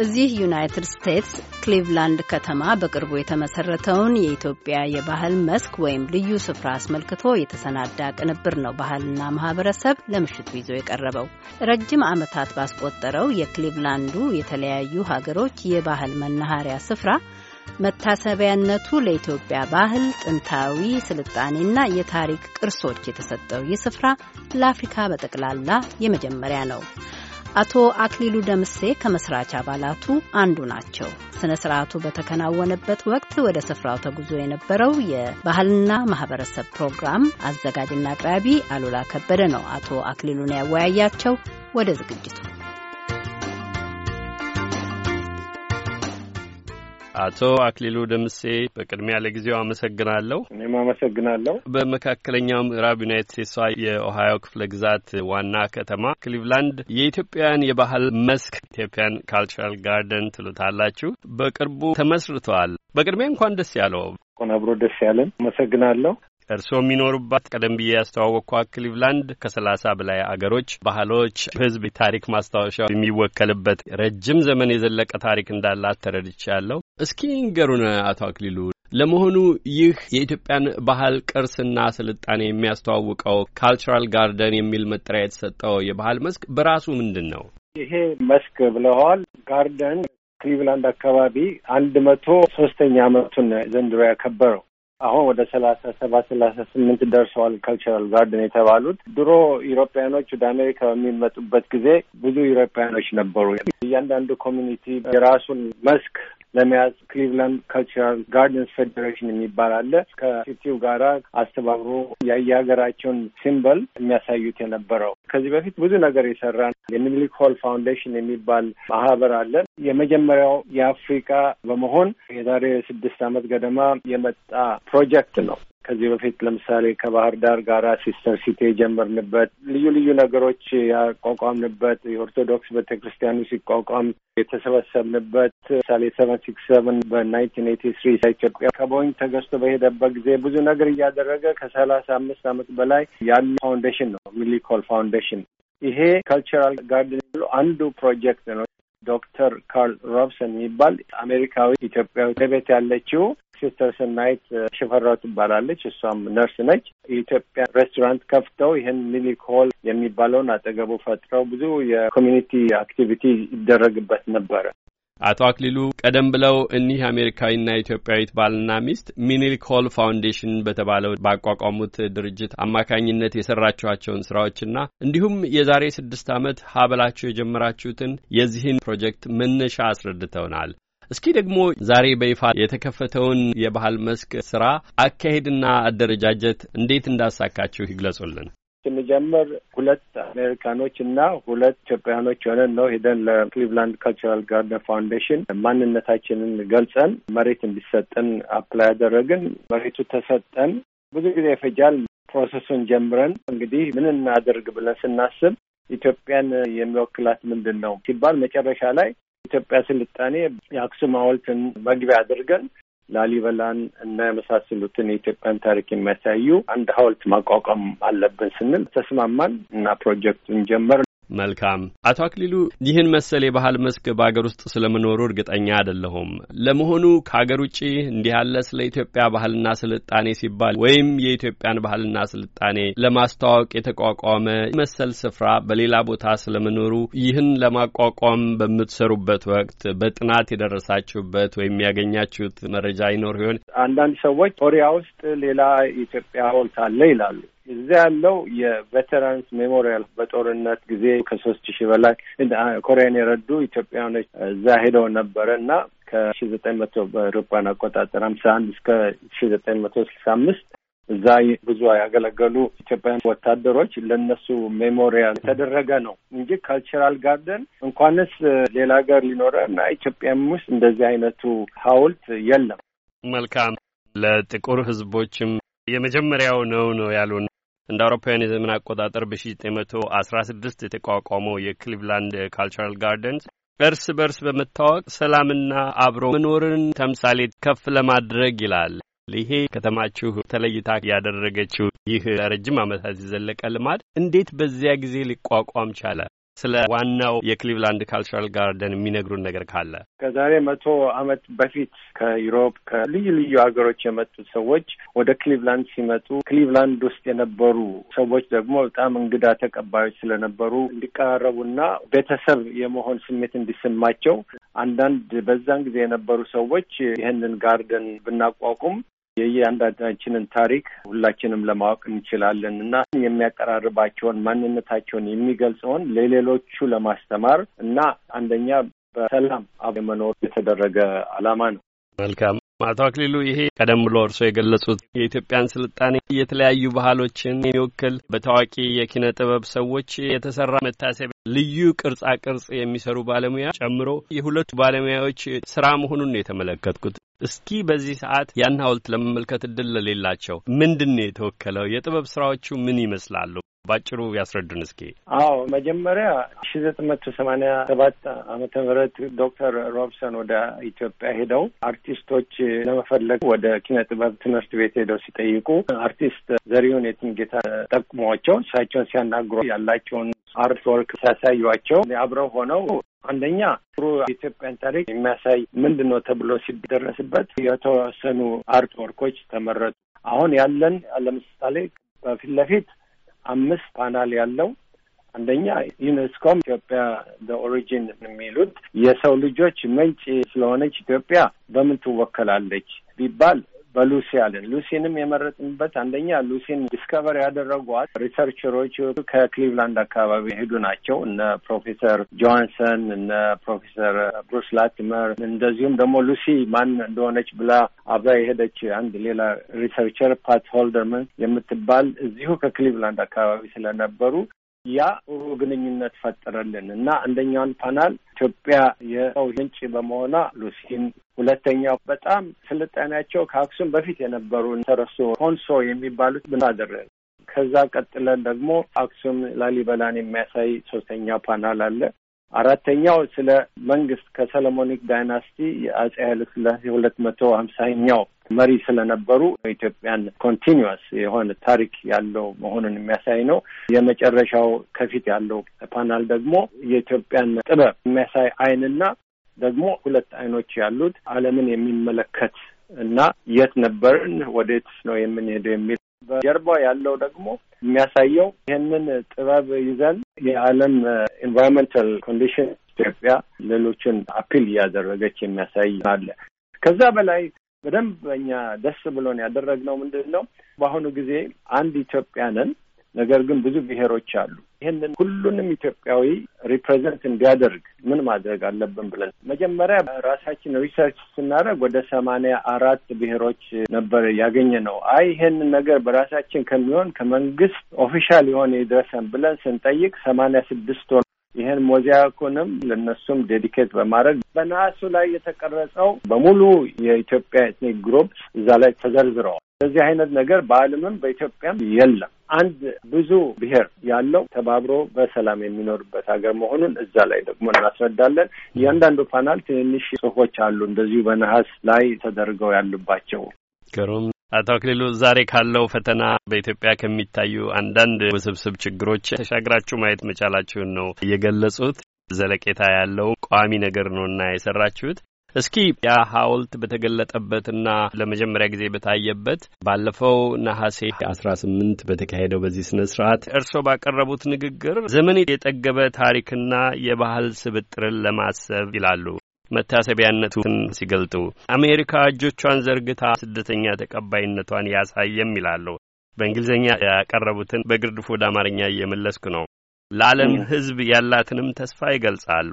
እዚህ ዩናይትድ ስቴትስ ክሊቭላንድ ከተማ በቅርቡ የተመሰረተውን የኢትዮጵያ የባህል መስክ ወይም ልዩ ስፍራ አስመልክቶ የተሰናዳ ቅንብር ነው ባህልና ማህበረሰብ ለምሽቱ ይዞ የቀረበው። ረጅም ዓመታት ባስቆጠረው የክሊቭላንዱ የተለያዩ ሀገሮች የባህል መናኸሪያ ስፍራ መታሰቢያነቱ ለኢትዮጵያ ባህል፣ ጥንታዊ ስልጣኔና የታሪክ ቅርሶች የተሰጠው ይህ ስፍራ ለአፍሪካ በጠቅላላ የመጀመሪያ ነው። አቶ አክሊሉ ደምሴ ከመስራች አባላቱ አንዱ ናቸው። ስነ ስርዓቱ በተከናወነበት ወቅት ወደ ስፍራው ተጉዞ የነበረው የባህልና ማህበረሰብ ፕሮግራም አዘጋጅና አቅራቢ አሉላ ከበደ ነው አቶ አክሊሉን ያወያያቸው። ወደ ዝግጅቱ አቶ አክሊሉ ደምሴ በቅድሚያ ለጊዜው አመሰግናለሁ። እኔም አመሰግናለሁ። በመካከለኛው ምዕራብ ዩናይትድ ስቴትሷ የኦሃዮ ክፍለ ግዛት ዋና ከተማ ክሊቭላንድ የኢትዮጵያን የባህል መስክ Ethiopian cultural garden ትሉታላችሁ በቅርቡ ተመስርተዋል። በቅድሚያ እንኳን ደስ ያለው። እንኳን አብሮ ደስ ያለን። አመሰግናለሁ። እርስዎ የሚኖሩባት ቀደም ብዬ ያስተዋወቅኳ ክሊቭላንድ ከሰላሳ በላይ አገሮች፣ ባህሎች፣ ሕዝብ ታሪክ ማስታወሻ የሚወከልበት ረጅም ዘመን የዘለቀ ታሪክ እንዳላት ተረድቻለሁ። እስኪ ንገሩን አቶ አክሊሉ ለመሆኑ ይህ የኢትዮጵያን ባህል ቅርስና ስልጣኔ የሚያስተዋውቀው cultural garden የሚል መጠሪያ የተሰጠው የባህል መስክ በራሱ ምንድን ነው? ይሄ መስክ ብለዋል garden ክሊቭላንድ አካባቢ አንድ መቶ ሶስተኛ ዓመቱን ዘንድሮ ያከበረው አሁን ወደ ሰላሳ ሰባት ሰላሳ ስምንት ደርሰዋል። cultural garden የተባሉት ድሮ ኢሮፓያኖች ወደ አሜሪካ በሚመጡበት ጊዜ ብዙ ኢሮፓያኖች ነበሩ። እያንዳንዱ community የራሱን መስክ ለመያዝ Cleveland Cultural Gardens Federation የሚባል አለ። ከ city ው ጋራ አስተባብሮ የየሀገራቸውን symbol የሚያሳዩት የነበረው ከዚህ በፊት ብዙ ነገር የሰራ የሚኒሊክ Hall Foundation የሚባል ማህበር አለ። የመጀመሪያው የአፍሪካ በመሆን የዛሬ ስድስት ዓመት ገደማ የመጣ ፕሮጀክት ነው። ከዚህ በፊት ለምሳሌ ከባህር ዳር ጋራ sister city የጀመርንበት ልዩ ልዩ ነገሮች ያቋቋምንበት የኦርቶዶክስ ቤተ ክርስቲያኑ ሲቋቋም የተሰበሰብንበት ምሳሌ seven six seven በ nineteen eighty three ኢትዮጵያ ከቦይንግ ተገዝቶ በሄደበት ጊዜ ብዙ ነገር እያደረገ ከሰላሳ አምስት ዓመት በላይ ያለ foundation ነው ሚኒሊክ Hall Foundation። ይሄ cultural garden አንዱ ፕሮጀክት ነው። ዶክተር ካርል ሮብሰን የሚባል አሜሪካዊ ኢትዮጵያዊ ቤት ያለችው sister ስናይት ሽፈራው ትባላለች። እሷም ነርስ ነች። የኢትዮጵያ ሬስቶራንት ከፍተው ይህን ሚኒሊክ Hall የሚባለውን አጠገቡ ፈጥረው ብዙ የ community activity ይደረግበት ነበረ። አቶ አክሊሉ ቀደም ብለው እኒህ አሜሪካዊና ኢትዮጵያዊት ባልና ሚስት ሚኒሊክ Hall Foundation በተባለው ባቋቋሙት ድርጅት አማካኝነት የሰራችኋቸውን ስራዎችና እንዲሁም የዛሬ ስድስት ዓመት ሀ ብላችሁ የጀመራችሁትን የዚህን ፕሮጀክት መነሻ አስረድተውናል። እስኪ ደግሞ ዛሬ በይፋ የተከፈተውን የባህል መስክ ስራ አካሄድና አደረጃጀት እንዴት እንዳሳካችሁ ይግለጹልን። ስንጀምር ሁለት አሜሪካኖች እና ሁለት ኢትዮጵያውያኖች ሆነን ነው ሄደን ለ Cleveland Cultural Garden Foundation ማንነታችንን ገልጸን መሬት እንዲሰጠን apply ያደረግን። መሬቱ ተሰጠን። ብዙ ጊዜ ይፈጃል። process ኡን ጀምረን እንግዲህ ምን እናደርግ ብለን ስናስብ ኢትዮጵያን የሚወክላት ምንድን ነው ሲባል መጨረሻ ላይ ኢትዮጵያ ስልጣኔ የአክሱም ሐውልትን መግቢያ አድርገን ላሊበላን እና የመሳሰሉትን የኢትዮጵያን ታሪክ የሚያሳዩ አንድ ሐውልት ማቋቋም አለብን ስንል ተስማማን እና ፕሮጀክቱን ጀመር። መልካም አቶ አክሊሉ ይህን መሰል የባህል መስክ በሀገር ውስጥ ስለመኖሩ እርግጠኛ አይደለሁም። ለመሆኑ ከሀገር ውጭ እንዲህ ያለ ስለ ኢትዮጵያ ባህልና ስልጣኔ ሲባል ወይም የኢትዮጵያን ባህልና ስልጣኔ ለማስተዋወቅ የተቋቋመ መሰል ስፍራ በሌላ ቦታ ስለመኖሩ ይህን ለማቋቋም በምትሰሩበት ወቅት በጥናት የደረሳችሁበት ወይም ያገኛችሁት መረጃ ይኖር ይሆን? አንዳንድ ሰዎች ኮሪያ ውስጥ ሌላ የኢትዮጵያ ሐውልት አለ ይላሉ። እዚያ ያለው የቬተራንስ ሜሞሪያል በጦርነት ጊዜ ከሶስት ሺህ በላይ ኮሪያን የረዱ ኢትዮጵያውያኖች እዛ ሄደው ነበረ እና ከሺ ዘጠኝ መቶ በአውሮፓውያን አቆጣጠር ሀምሳ አንድ እስከ ሺ ዘጠኝ መቶ ስልሳ አምስት እዛ ብዙ ያገለገሉ ኢትዮጵያውያን ወታደሮች ለእነሱ memorial የተደረገ ነው እንጂ cultural garden እንኳንስ ሌላ ሀገር ሊኖረ እና ኢትዮጵያም ውስጥ እንደዚህ አይነቱ ሐውልት የለም። መልካም ለጥቁር ሕዝቦችም የመጀመሪያው ነው ነው ያሉን እንደ አውሮፓውያን የዘመን አቆጣጠር በ1916 የተቋቋመው የክሊቭላንድ Cultural Gardens እርስ በርስ በመታወቅ ሰላምና አብሮ መኖርን ተምሳሌት ከፍ ለማድረግ ይላል። ይሄ ከተማችሁ ተለይታ ያደረገችው ይህ ለረጅም ዓመታት የዘለቀ ልማድ እንዴት በዚያ ጊዜ ሊቋቋም ቻለ? ስለ ዋናው የክሊቭላንድ Cultural Garden የሚነግሩን ነገር ካለ። ከዛሬ መቶ ዓመት በፊት ከ Europe ከልዩ ልዩ ሀገሮች የመጡት ሰዎች ወደ ክሊቭላንድ ሲመጡ ክሊቭላንድ ውስጥ የነበሩ ሰዎች ደግሞ በጣም እንግዳ ተቀባዮች ስለነበሩ እንዲቀራረቡና ቤተሰብ የመሆን ስሜት እንዲሰማቸው አንዳንድ በዛን ጊዜ የነበሩ ሰዎች ይህንን ጋርደን ብናቋቁም የየአንዳንዳችንን ታሪክ ሁላችንም ለማወቅ እንችላለን እና የሚያቀራርባቸውን ማንነታቸውን የሚገልጸውን ለሌሎቹ ለማስተማር እና አንደኛ በሰላም መኖር የተደረገ ዓላማ ነው። መልካም አቶ አክሊሉ ይሄ ቀደም ብሎ እርስዎ የገለጹት የኢትዮጵያን ስልጣኔ የተለያዩ ባህሎችን የሚወክል በታዋቂ የኪነ ጥበብ ሰዎች የተሰራ መታሰቢያ ልዩ ቅርጻ ቅርጽ የሚሰሩ ባለሙያ ጨምሮ የሁለቱ ባለሙያዎች ስራ መሆኑን ነው የተመለከትኩት። እስኪ በዚህ ሰዓት ያን ሐውልት ለመመልከት እድል ለሌላቸው ምንድን ነው የተወከለው? የጥበብ ስራዎቹ ምን ይመስላሉ? ባጭሩ ያስረዱን እስኪ። አዎ መጀመሪያ ሺ ዘጠኝ መቶ ሰማኒያ ሰባት ዓመተ ምህረት ዶክተር ሮብሰን ወደ ኢትዮጵያ ሄደው አርቲስቶች ለመፈለግ ወደ ኪነ ጥበብ ትምህርት ቤት ሄደው ሲጠይቁ አርቲስት ዘሪሁን የትምጌታ ጠቁሟቸው እሳቸውን ሲያናግሩ ያላቸውን art work ሲያሳዩቸው አብረው ሆነው አንደኛ ጥሩ የኢትዮጵያን ታሪክ የሚያሳይ ምንድን ነው ተብሎ ሲደረስበት የተወሰኑ art ወርኮች ተመረጡ። አሁን ያለን ለምሳሌ በፊት ለፊት አምስት ፓናል ያለው አንደኛ ዩኔስኮም ኢትዮጵያ origin የሚሉት የሰው ልጆች ምንጭ ስለሆነች ኢትዮጵያ በምን ትወከላለች ቢባል በሉሲ አለን። ሉሲንም የመረጥንበት አንደኛ ሉሲን discover ያደረጓት researcherኦች ከክሊቭላንድ አካባቢ የሄዱ ናቸው። እነ ፕሮፌሰር ጆሃንሰን እነ ፕሮፌሰር ብሩስ ላቲመር እንደዚሁም ደግሞ ሉሲ ማን እንደሆነች ብላ አብራ የሄደች አንድ ሌላ ሪሰርቸር ፓት ሆልደርመን የምትባል እዚሁ ከክሊቭላንድ አካባቢ ስለነበሩ ያ ጥሩ ግንኙነት ፈጠረልን እና አንደኛውን ፓናል ኢትዮጵያ የሰው ምንጭ በመሆኗ ሉሲን፣ ሁለተኛው በጣም ስልጣኔያቸው ከአክሱም በፊት የነበሩ ተረሶ ኮንሶ የሚባሉት ብን አደረግ ከዛ ቀጥለን ደግሞ አክሱም ላሊበላን የሚያሳይ ሶስተኛው ፓናል አለ። አራተኛው ስለ መንግስት ከ Solomonic dynasty የአጼ ኃይለ ሥላሴ ሁለት መቶ ሀምሳኛው መሪ ስለነበሩ ኢትዮጵያን continuous የሆነ ታሪክ ያለው መሆኑን የሚያሳይ ነው። የመጨረሻው ከፊት ያለው ፓናል ደግሞ የኢትዮጵያን ጥበብ የሚያሳይ አይንና ደግሞ ሁለት አይኖች ያሉት ዓለምን የሚመለከት እና የት ነበርን ወዴት ነው የምንሄደው የሚል በጀርባ ያለው ደግሞ የሚያሳየው ይህንን ጥበብ ይዘን የዓለም environmental condition ኢትዮጵያ ሌሎችን appeal እያደረገች የሚያሳይ አለ። ከዛ በላይ በደንብ እኛ ደስ ብሎን ያደረግነው ምንድን ነው? በአሁኑ ጊዜ አንድ ኢትዮጵያንን ነገር ግን ብዙ ብሔሮች አሉ። ይህንን ሁሉንም ኢትዮጵያዊ represent እንዲያደርግ ምን ማድረግ አለብን ብለን መጀመሪያ ራሳችን research ስናደርግ ወደ ሰማንያ አራት ብሔሮች ነበር ያገኘነው። አይ ይሄንን ነገር በራሳችን ከሚሆን ከመንግስት official የሆነ ይድረሰን ብለን ስንጠይቅ ሰማንያ ስድስት ይህን mosaic ኡንም ለነሱም dedicate በማድረግ በነሐሱ ላይ የተቀረጸው በሙሉ የኢትዮጵያ ethnic group እዛ ላይ ተዘርዝረዋል። በዚህ አይነት ነገር በዓለምም በኢትዮጵያም የለም። አንድ ብዙ ብሔር ያለው ተባብሮ በሰላም የሚኖርበት ሀገር መሆኑን እዛ ላይ ደግሞ እናስረዳለን። እያንዳንዱ ፓናል ትንንሽ ጽሑፎች አሉ እንደዚሁ በነሐስ ላይ ተደርገው ያሉባቸው። ግሩም። አቶ አክሊሉ ዛሬ ካለው ፈተና በኢትዮጵያ ከሚታዩ አንዳንድ ውስብስብ ችግሮች ተሻግራችሁ ማየት መቻላችሁን ነው የገለጹት። ዘለቄታ ያለው ቋሚ ነገር ነውና የሰራችሁት እስኪ ያ ሐውልት በተገለጠበትና ለመጀመሪያ ጊዜ በታየበት ባለፈው ነሐሴ አስራ ስምንት በተካሄደው በዚህ ስነ ስርዓት እርስዎ ባቀረቡት ንግግር ዘመን የጠገበ ታሪክና የባህል ስብጥርን ለማሰብ ይላሉ መታሰቢያነቱን ሲገልጡ አሜሪካ እጆቿን ዘርግታ ስደተኛ ተቀባይነቷን ያሳየም ይላሉ። በእንግሊዝኛ ያቀረቡትን በግርድፉ ወደ አማርኛ እየመለስኩ ነው። ለዓለም ሕዝብ ያላትንም ተስፋ ይገልጻሉ።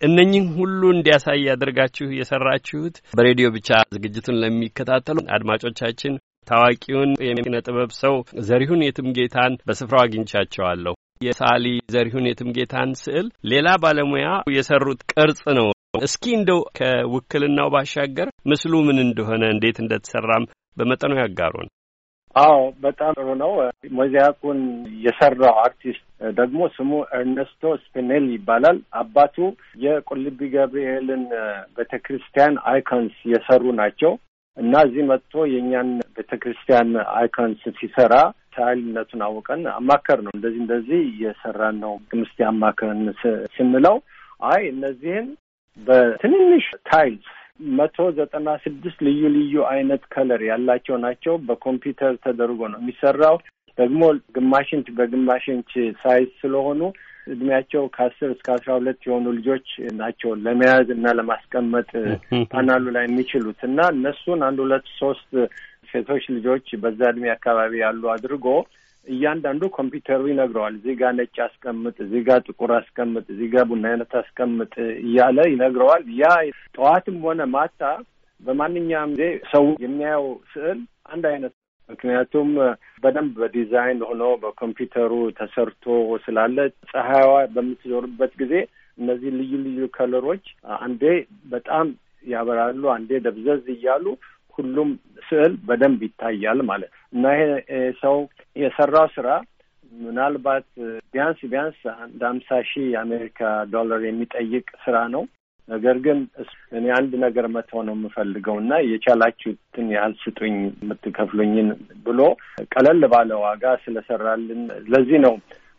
እነኚህን ሁሉ እንዲያሳይ ያደርጋችሁ የሰራችሁት በሬዲዮ ብቻ ዝግጅቱን ለሚከታተሉ አድማጮቻችን ታዋቂውን የኪነ ጥበብ ሰው ዘሪሁን የትምጌታን በስፍራው አግኝቻቸዋለሁ። የሳሊ ዘሪሁን የትምጌታን ስዕል ሌላ ባለሙያ የሰሩት ቅርጽ ነው። እስኪ እንደው ከውክልናው ባሻገር ምስሉ ምን እንደሆነ እንዴት እንደተሰራም በመጠኑ ያጋሩን። አዎ በጣም ጥሩ ነው። mosaic ኡን የሰራው አርቲስት ደግሞ ስሙ ኤርነስቶ ስፒኔል ይባላል። አባቱ የቁልቢ ገብርኤልን ቤተ ክርስቲያን icons የሰሩ ናቸው እና እዚህ መጥቶ የእኛን ቤተ ክርስቲያን አይኮንስ ሲሰራ ስታይልነቱን አውቀን አማከር ነው። እንደዚህ እንደዚህ እየሰራን ነው፣ ምስቲ አማከርን ስንለው አይ እነዚህን በትንንሽ ታይልስ መቶ ዘጠና ስድስት ልዩ ልዩ አይነት ከለር ያላቸው ናቸው። በኮምፒውተር ተደርጎ ነው የሚሰራው። ደግሞ ግማሽ ኢንች በግማሽ ኢንች ሳይዝ ስለሆኑ እድሜያቸው ከአስር እስከ አስራ ሁለት የሆኑ ልጆች ናቸው ለመያዝ እና ለማስቀመጥ ፓናሉ ላይ የሚችሉት እና እነሱን አንድ ሁለት ሶስት ሴቶች ልጆች በዛ እድሜ አካባቢ ያሉ አድርጎ እያንዳንዱ ኮምፒውተሩ ይነግረዋል። እዚህ ጋር ነጭ አስቀምጥ፣ እዚህ ጋር ጥቁር አስቀምጥ፣ እዚህ ጋር ቡና አይነት አስቀምጥ እያለ ይነግረዋል። ያ ጠዋትም ሆነ ማታ በማንኛውም ጊዜ ሰው የሚያየው ስዕል አንድ አይነት ምክንያቱም በደንብ በዲዛይን ሆኖ በኮምፒውተሩ ተሰርቶ ስላለ ፀሐይዋ በምትዞርበት ጊዜ እነዚህ ልዩ ልዩ ከለሮች አንዴ በጣም ያበራሉ፣ አንዴ ደብዘዝ እያሉ ሁሉም ስዕል በደንብ ይታያል ማለት እና ይሄ ሰው የሰራው ስራ ምናልባት ቢያንስ ቢያንስ አንድ ሀምሳ ሺህ የአሜሪካ ዶላር የሚጠይቅ ስራ ነው። ነገር ግን እኔ አንድ ነገር መተው ነው የምፈልገው እና የቻላችሁትን ያህል ስጡኝ የምትከፍሉኝን ብሎ ቀለል ባለ ዋጋ ስለሰራልን ለዚህ ነው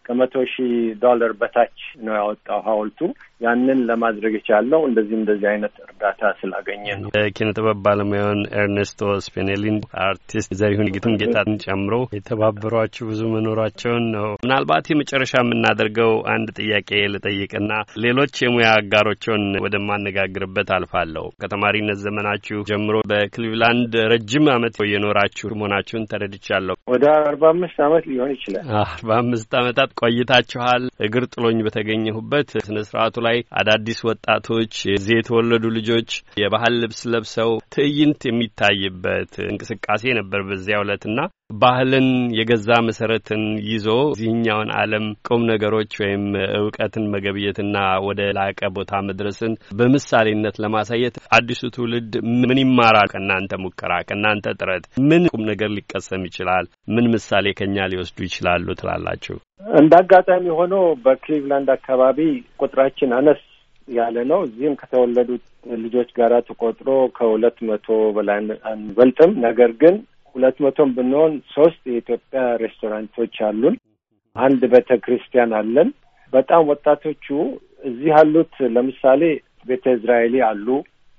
ከመቶ ሺህ ዶላር በታች ነው ያወጣው ሐውልቱ። ያንን ለማድረግ የቻለው እንደዚህ እንደዚህ አይነት እርዳታ ስላገኘ ነው። የኪነ ጥበብ ባለሙያውን ኤርኔስቶ ስፔኔሊን፣ አርቲስት ዘሪሁን ጌቱን ጌታን ጨምሮ የተባበሯችሁ ብዙ መኖራቸውን ነው። ምናልባት የመጨረሻ የምናደርገው አንድ ጥያቄ ልጠይቅና ሌሎች የሙያ አጋሮችን ወደማነጋግርበት አልፋለሁ። ከተማሪነት ዘመናችሁ ጀምሮ በክሊቭላንድ ረጅም ዓመት የኖራችሁ መሆናችሁን ተረድቻለሁ። ወደ አርባ አምስት ዓመት ሊሆን ይችላል። አርባ አምስት ዓመታት ቆይታችኋል። እግር ጥሎኝ በተገኘሁበት ስነ ስርዓቱ ላይ አዳዲስ ወጣቶች እዚህ የተወለዱ ልጆች የባህል ልብስ ለብሰው ትዕይንት የሚታይበት እንቅስቃሴ ነበር በዚያ ዕለትና ባህልን የገዛ መሰረትን ይዞ እዚህኛውን ዓለም ቁም ነገሮች ወይም እውቀትን መገብየትና ወደ ላቀ ቦታ መድረስን በምሳሌነት ለማሳየት አዲሱ ትውልድ ምን ይማራል? ከእናንተ ሙከራ፣ ከእናንተ ጥረት ምን ቁም ነገር ሊቀሰም ይችላል? ምን ምሳሌ ከኛ ሊወስዱ ይችላሉ ትላላችሁ? እንደ አጋጣሚ ሆኖ በክሊቭላንድ አካባቢ ቁጥራችን አነስ ያለ ነው። እዚህም ከተወለዱት ልጆች ጋር ተቆጥሮ ከሁለት መቶ በላይ አንበልጥም። ነገር ግን ሁለት መቶም ብንሆን ሶስት የኢትዮጵያ ሬስቶራንቶች አሉን። አንድ ቤተ ክርስቲያን አለን። በጣም ወጣቶቹ እዚህ ያሉት ለምሳሌ ቤተ እስራኤሊ አሉ፣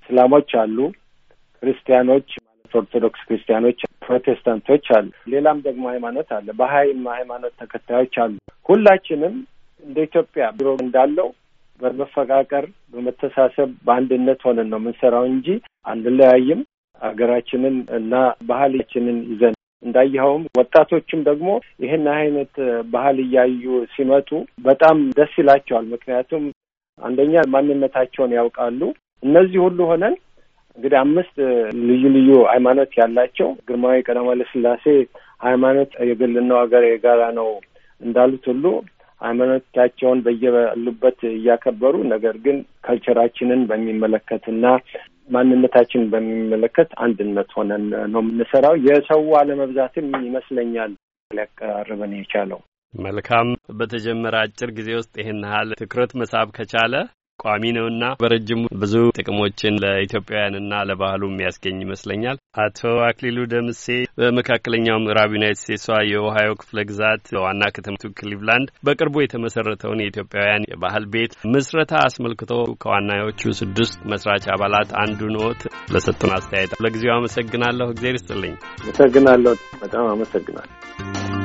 እስላሞች አሉ፣ ክርስቲያኖች ማለት ኦርቶዶክስ ክርስቲያኖች፣ ፕሮቴስታንቶች አሉ። ሌላም ደግሞ ሃይማኖት አለ። በሀይም ሃይማኖት ተከታዮች አሉ። ሁላችንም እንደ ኢትዮጵያ ድሮ እንዳለው በመፈቃቀር በመተሳሰብ በአንድነት ሆነን ነው የምንሰራው እንጂ አንለያይም። ሀገራችንን እና ባህላችንን ይዘን እንዳየኸውም ወጣቶችም ደግሞ ይህን አይነት ባህል እያዩ ሲመጡ በጣም ደስ ይላቸዋል። ምክንያቱም አንደኛ ማንነታቸውን ያውቃሉ። እነዚህ ሁሉ ሆነን እንግዲህ አምስት ልዩ ልዩ ሃይማኖት ያላቸው ግርማዊ ቀዳማዊ ኃይለ ሥላሴ ሃይማኖት የግል ነው፣ ሀገር የጋራ ነው እንዳሉት ሁሉ ሃይማኖታቸውን በየሉበት እያከበሩ ነገር ግን ከልቸራችንን በሚመለከትና ማንነታችንን በሚመለከት አንድነት ሆነን ነው የምንሰራው። የሰው አለመብዛትም ይመስለኛል ሊያቀራርበን የቻለው። መልካም። በተጀመረ አጭር ጊዜ ውስጥ ይህን ያህል ትኩረት መሳብ ከቻለ ቋሚ ነውና በረጅሙ ብዙ ጥቅሞችን ለኢትዮጵያውያንና ለባህሉ የሚያስገኝ ይመስለኛል። አቶ አክሊሉ ደምሴ በመካከለኛው ምዕራብ ዩናይት ስቴትሷ የኦሃዮ ክፍለ ግዛት ዋና ከተማቱ ክሊቭላንድ በቅርቡ የተመሰረተውን የኢትዮጵያውያን የባህል ቤት ምስረታ አስመልክቶ ከዋናዎቹ ስድስት መስራች አባላት አንዱ ኖት። ለሰጡን አስተያየት ለጊዜው አመሰግናለሁ። እግዜር ይስጥልኝ። አመሰግናለሁ። በጣም አመሰግናለሁ።